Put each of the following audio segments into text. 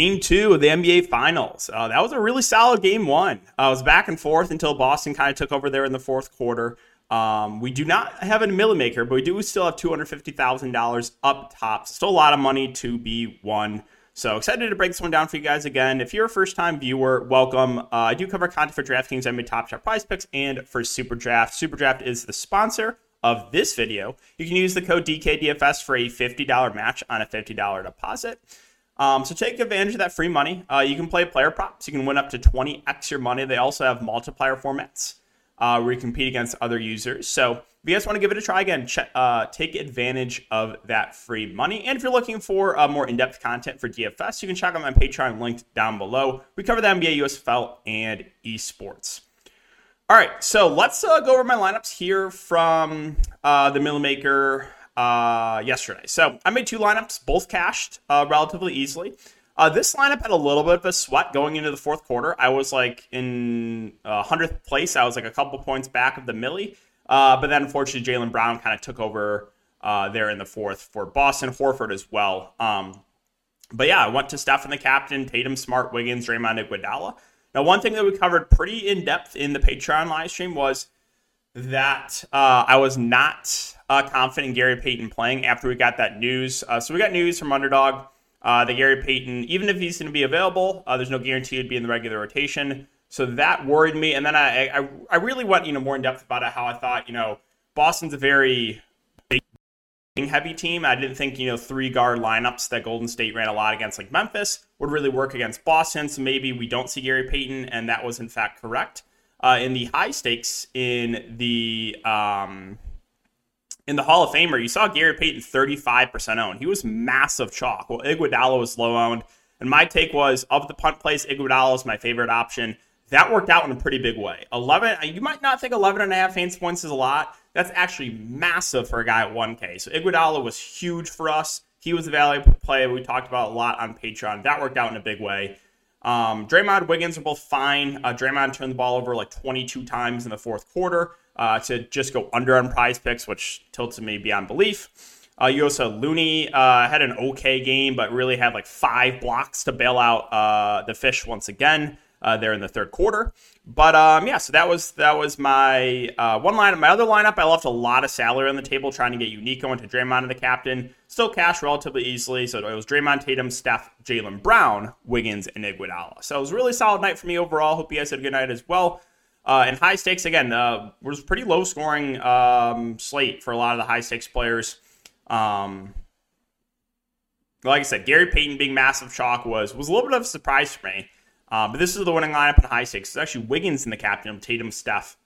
Game two of the NBA Finals. Uh, that was a really solid game one. Uh, it was back and forth until Boston kind of took over there in the fourth quarter. Um, we do not have a Milly Maker, but we do still have $250,000 up top. Still a lot of money to be won. So excited to break this one down for you guys again. If you're a first time viewer, welcome. Uh, I do cover content for DraftKings, I NBA Top Shot Prize Picks, and for Super Draft. Super Draft is the sponsor of this video. You can use the code DKDFS for a $50 match on a $50 deposit. Um, so take advantage of that free money. Uh, you can play player props. You can win up to 20x your money. They also have multiplier formats uh, where you compete against other users. So if you guys want to give it a try again, uh, take advantage of that free money. And if you're looking for uh, more in-depth content for DFS, you can check out my Patreon linked down below. We cover the NBA, USFL, and esports. All right, so let's uh, go over my lineups here from uh, the Milly Maker uh, yesterday. So I made two lineups, both cashed uh, relatively easily. Uh, this lineup had a little bit of a sweat going into the fourth quarter. I was like in uh, hundredth place. I was like a couple points back of the Milly, uh, but then unfortunately Jaylen Brown kind of took over there in the fourth for Boston Horford as well. Um, but yeah, I went to Steph and the captain, Tatum, Smart, Wiggins, Draymond, Iguodala. Now, one thing that we covered pretty in depth in the Patreon live stream was that uh, I was not uh, confident in Gary Payton playing after we got that news. Uh, so we got news from Underdog uh, that Gary Payton, even if he's going to be available, uh, there's no guarantee he'd be in the regular rotation. So that worried me. And then I, I, I really went you know more in depth about how I thought you know Boston's a very big heavy team. I didn't think you know three guard lineups that Golden State ran a lot against like Memphis would really work against Boston. So maybe we don't see Gary Payton, and that was in fact correct. Uh, in the high stakes in the um, in the Hall of Famer, you saw Gary Payton 35% owned. He was massive chalk. Well, Iguodala was low owned. And my take was of the punt plays, Iguodala is my favorite option. That worked out in a pretty big way. 11, you might not think 11 and a half fantasy points is a lot. That's actually massive for a guy at 1K. So Iguodala was huge for us. He was a valuable play we talked about a lot on Patreon. That worked out in a big way. Um, Draymond Wiggins are both fine. Uh, Draymond turned the ball over like 22 times in the fourth quarter uh, to just go under on prize picks, which tilted me beyond belief. Uh, you also Looney uh, had an okay game, but really had like five blocks to bail out uh, the fish once again uh, there in the third quarter. But um, yeah, so that was that was my uh, one lineup. My other lineup, I left a lot of salary on the table trying to get Unico into Draymond and the captain. Still cash relatively easily. So it was Draymond, Tatum, Steph, Jaylen Brown, Wiggins, and Iguodala. So it was a really solid night for me overall. Hope you guys had a good night as well. Uh, and high stakes again uh, was pretty low scoring um, slate for a lot of the high stakes players. Um, like I said, Gary Payton being massive chalk was was a little bit of a surprise for me. Uh, but this is the winning lineup in high stakes. It's actually Wiggins in the captain Tatum, Steph,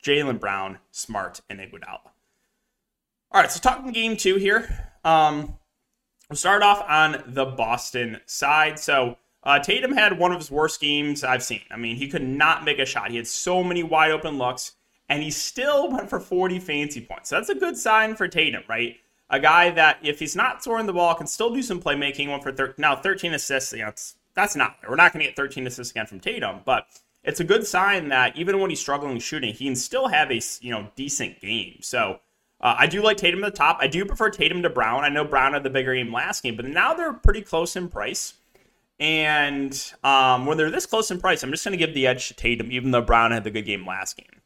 Jaylen Brown, Smart, and Iguodala. All right, so talking game two here. Um, we'll start off on the Boston side. So uh, Tatum had one of his worst games I've seen. I mean, he could not make a shot. He had so many wide open looks, and he still went for 40 fantasy points. So that's a good sign for Tatum, right? A guy that, if he's not throwing the ball, can still do some playmaking. Went for thir- now 13 assists. That's not. We're not going to get 13 assists again from Tatum, but it's a good sign that even when he's struggling shooting, he can still have a you know decent game. So. Uh, I do like Tatum at the top. I do prefer Tatum to Brown. I know Brown had the bigger game last game, but now they're pretty close in price. And um, when they're this close in price, I'm just going to give the edge to Tatum, even though Brown had the good game last game.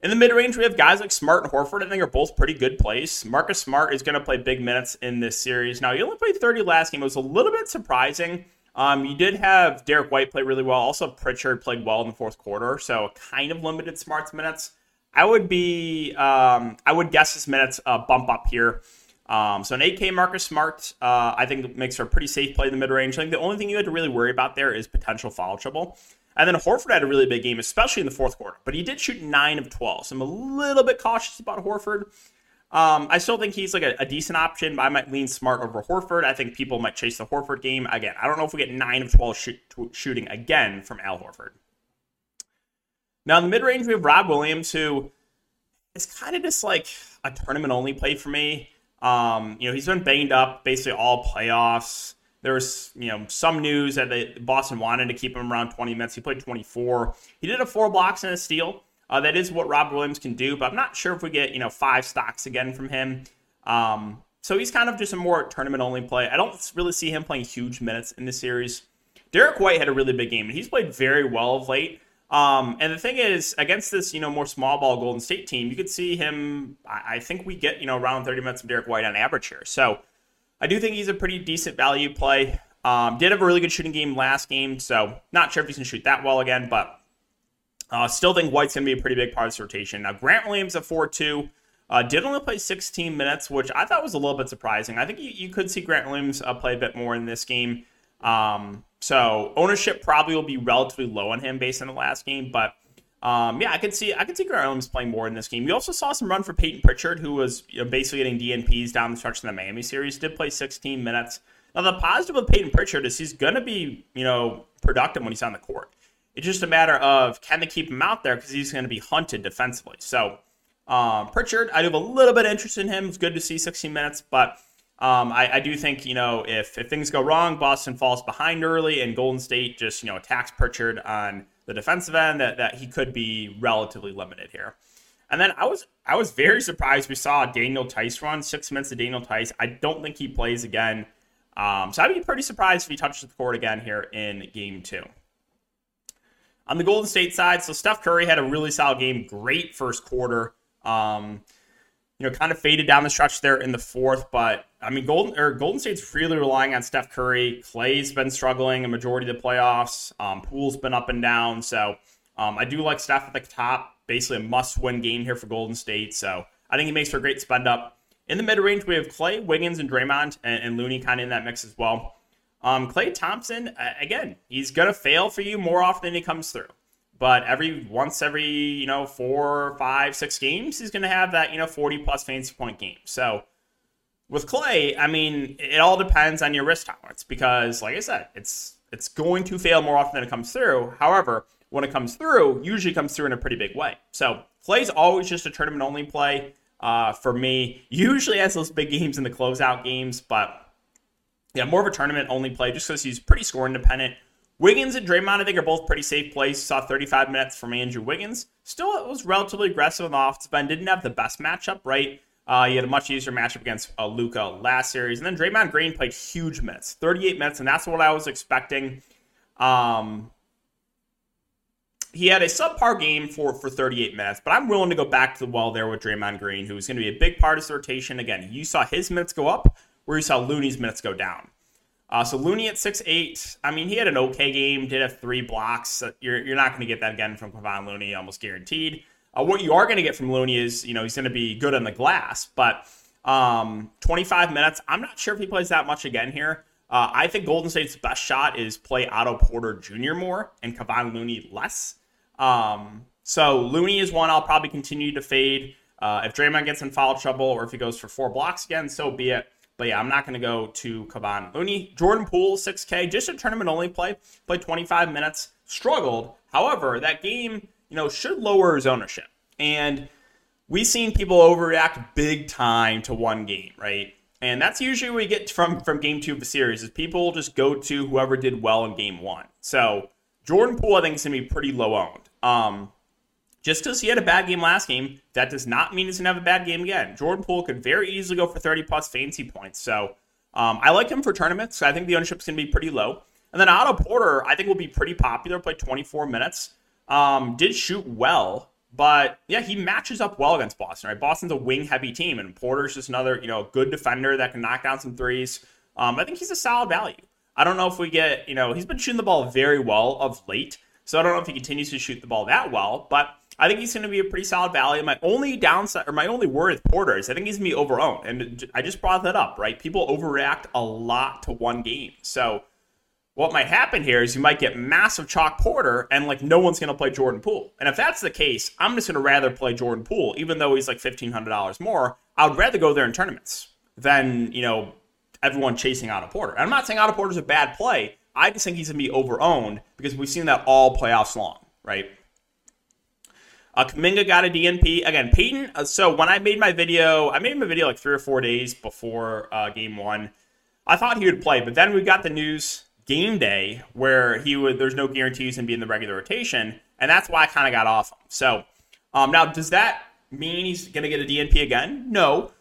In the mid range, we have guys like Smart and Horford. I think are both pretty good plays. Marcus Smart is going to play big minutes in this series. Now, he only played 30 last game. It was a little bit surprising. Um, you did have Derrick White play really well. Also, Pritchard played well in the fourth quarter, so kind of limited Smart's minutes. I would be, um, I would guess his minutes uh, bump up here. Um, so an 8K Marcus Smart, uh, I think makes for a pretty safe play in the mid range. I think the only thing you had to really worry about there is potential foul trouble. And then Horford had a really big game, especially in the fourth quarter, but he did shoot nine of 12. So I'm a little bit cautious about Horford. Um, I still think he's like a, a, decent option. But I might lean Smart over Horford. I think people might chase the Horford game again. I don't know if we get nine of 12 shoot, shooting again from Al Horford. Now in the mid range, we have Rob Williams, who is kind of just like a tournament only play for me. Um, you know, he's been banged up basically all playoffs. There was, you know, some news that the Boston wanted to keep him around 20 minutes. He played 24. He did a four blocks and a steal. Uh, that is what Rob Williams can do, but I'm not sure if we get, you know, five stocks again from him. Um, So he's kind of just a more tournament only play. I don't really see him playing huge minutes in this series. Derrick White had a really big game, and he's played very well of late. Um, and the thing is, against this, you know, more small ball Golden State team, you could see him. I, I think we get, you know, around 30 minutes of Derrick White on average here. So I do think he's a pretty decent value play. Um, did have a really good shooting game last game, so not sure if he's to shoot that well again, but uh, still think White's going to be a pretty big part of this rotation. Now, Grant Williams at 4 2 uh, did only play 16 minutes, which I thought was a little bit surprising. I think you, you could see Grant Williams uh, play a bit more in this game. Um, so ownership probably will be relatively low on him based on the last game, but um, yeah, I could see I could see Grant playing more in this game. We also saw some run for Payton Pritchard, who was you know, basically getting DNPs down the stretch in the Miami series. Did play 16 minutes. Now the positive with Payton Pritchard is he's going to be you know productive when he's on the court. It's just a matter of can they keep him out there because he's going to be hunted defensively. So um, Pritchard, I do have a little bit of interest in him. It's good to see 16 minutes, but um, I, I, do think you know if if things go wrong, Boston falls behind early, and Golden State just you know attacks Pritchard on the defensive end, that that he could be relatively limited here. And then I was I was very surprised we saw Daniel Theis run six minutes of Daniel Theis. I don't think he plays again, um, so I'd be pretty surprised if he touches the court again here in Game Two. On the Golden State side, so Steph Curry had a really solid game, great first quarter. Um, you know, kind of faded down the stretch there in the fourth, but I mean, Golden or Golden State's really relying on Steph Curry. Klay's been struggling a majority of the playoffs. Um, Poole's been up and down, so um, I do like Steph at the top. Basically, a must-win game here for Golden State. So I think he makes for a great spend up. In the mid range, we have Klay, Wiggins, and Draymond, and, and Looney kind of in that mix as well. Um, Klay Thompson, again, he's gonna fail for you more often than he comes through but every once every you know four five six games he's to have that you know 40 plus fantasy point game so with Klay i mean it all depends on your risk tolerance because like i said it's it's going to fail more often than it comes through however when it comes through usually comes through in a pretty big way so Klay's always just a tournament only play uh, for me usually has those big games in the closeout games but yeah more of a tournament only play just because he's pretty score independent Wiggins and Draymond, I think, are both pretty safe plays. Saw 35 minutes from Andrew Wiggins. Still, it was relatively aggressive on the offensive end. Didn't have the best matchup, right? Uh, he had a much easier matchup against uh, Luka last series. And then Draymond Green played huge minutes, 38 minutes, and that's what I was expecting. Um, he had a subpar game for, for 38 minutes, but I'm willing to go back to the well there with Draymond Green, who's going to be a big part of this rotation. Again, you saw his minutes go up, where you saw Looney's minutes go down. Uh, so Looney at six eight. I mean, he had an okay game. Did have three blocks. You're you're not going to get that again from Kevon Looney, almost guaranteed. Uh, what you are going to get from Looney is you know he's going to be good on the glass, but um, 25 minutes. I'm not sure if he plays that much again here. Uh, I think Golden State's best shot is play Otto Porter Jr. more and Kevon Looney less. Um, so Looney is one I'll probably continue to fade. Uh, if Draymond gets in foul trouble or if he goes for four blocks again, so be it. But yeah, I'm not going to go to Kevon Looney. Jordan Poole, 6K, just a tournament only play. Played 25 minutes, struggled. However, that game, you know, should lower his ownership. And we've seen people overreact big time to one game, right? And that's usually what we get from from game two of the series is people just go to whoever did well in game one. So Jordan Poole, I think, is gonna be pretty low owned. Um, just because he had a bad game last game, that does not mean he's going to have a bad game again. Jordan Poole could very easily go for 30 plus fantasy points. So um, I like him for tournaments. I think the ownership's going to be pretty low. And then Otto Porter, I think, will be pretty popular. Played 24 minutes. Um, did shoot well, but yeah, he matches up well against Boston. Right, Boston's a wing heavy team, and Porter's just another you know good defender that can knock down some threes. Um, I think he's a solid value. I don't know if we get you know he's been shooting the ball very well of late, so I don't know if he continues to shoot the ball that well, but I think he's going to be a pretty solid value. My only downside, or my only worry with Porter is I think he's going to be overowned. And I just brought that up, right? People overreact a lot to one game. So what might happen here is you might get massive chalk Porter and like no one's going to play Jordan Poole. And if that's the case, I'm just going to rather play Jordan Poole, even though he's like $1,500 more. I would rather go there in tournaments than, you know, everyone chasing Otto Porter. And I'm not saying Otto Porter's a bad play. I just think he's going to be overowned because we've seen that all playoffs long, right? Uh, Kuminga got a DNP again. Payton. Uh, so when I made my video, I made my video like three or four days before uh, game one. I thought he would play, but then we got the news game day where he would. There's no guarantees and be in the regular rotation, and that's why I kind of got off him. So um, now, does that mean he's going to get a DNP again? No.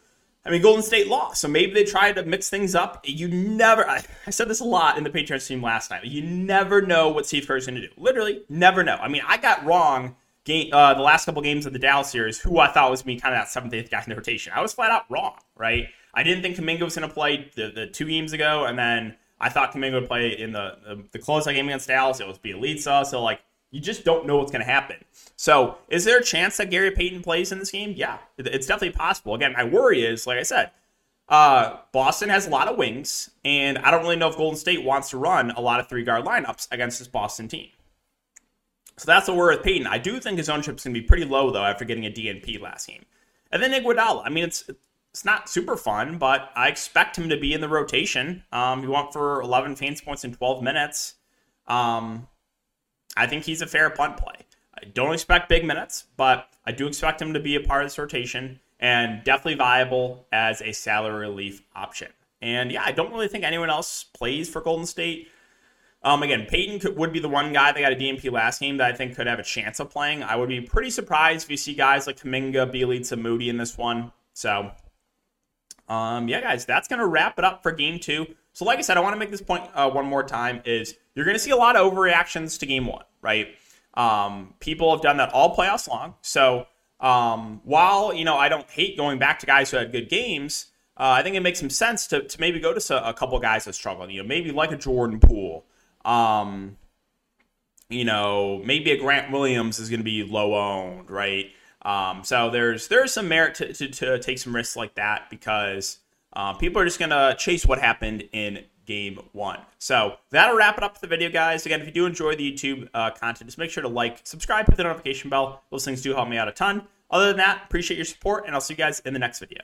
I mean, Golden State lost, so maybe they tried to mix things up. You never, I, I said this a lot in the Patreon stream last night. You never know what Steve Kerr's going to do. Literally, never know. I mean, I got wrong game, uh, the last couple games of the Dallas series, who I thought was me kind of that seventh, eighth guy in the rotation. I was flat out wrong, right? I didn't think Kuminga was going to play the, the two games ago, and then I thought Kuminga would play in the the, the close game against Dallas. It was Bjelica, so like you just don't know what's going to happen. So, is there a chance that Gary Payton plays in this game? Yeah, it's definitely possible. Again, my worry is, like I said, uh, Boston has a lot of wings, and I don't really know if Golden State wants to run a lot of three guard lineups against this Boston team. So that's the worry with Payton. I do think his ownership is going to be pretty low though after getting a DNP last game. And then Iguodala. I mean, it's it's not super fun, but I expect him to be in the rotation. Um, he went for 11 fantasy points in 12 minutes. Um, I think he's a fair punt play. I don't expect big minutes, but I do expect him to be a part of this rotation and definitely viable as a salary relief option. And yeah, I don't really think anyone else plays for Golden State. Um, again, Payton could, would be the one guy that got a DNP last game that I think could have a chance of playing. I would be pretty surprised if you see guys like Kuminga, Bjelica, Moody in this one. So, um, yeah, guys, that's going to wrap it up for game two. So, like I said, I want to make this point uh, one more time is you're going to see a lot of overreactions to game one, right? Um, people have done that all playoffs long. So, um, while, you know, I don't hate going back to guys who had good games, uh, I think it makes some sense to, to maybe go to a couple guys that struggle. You know, maybe like a Jordan Poole. Um, you know, maybe a Grant Williams is going to be low owned, right? Um, so there's there's some merit to, to, to, take some risks like that because uh, people are just to chase what happened in game one. So that'll wrap it up for the video, guys. Again, if you do enjoy the YouTube uh, content, just make sure to like, subscribe, hit the notification bell. Those things do help me out a ton. Other than that, appreciate your support, and I'll see you guys in the next video.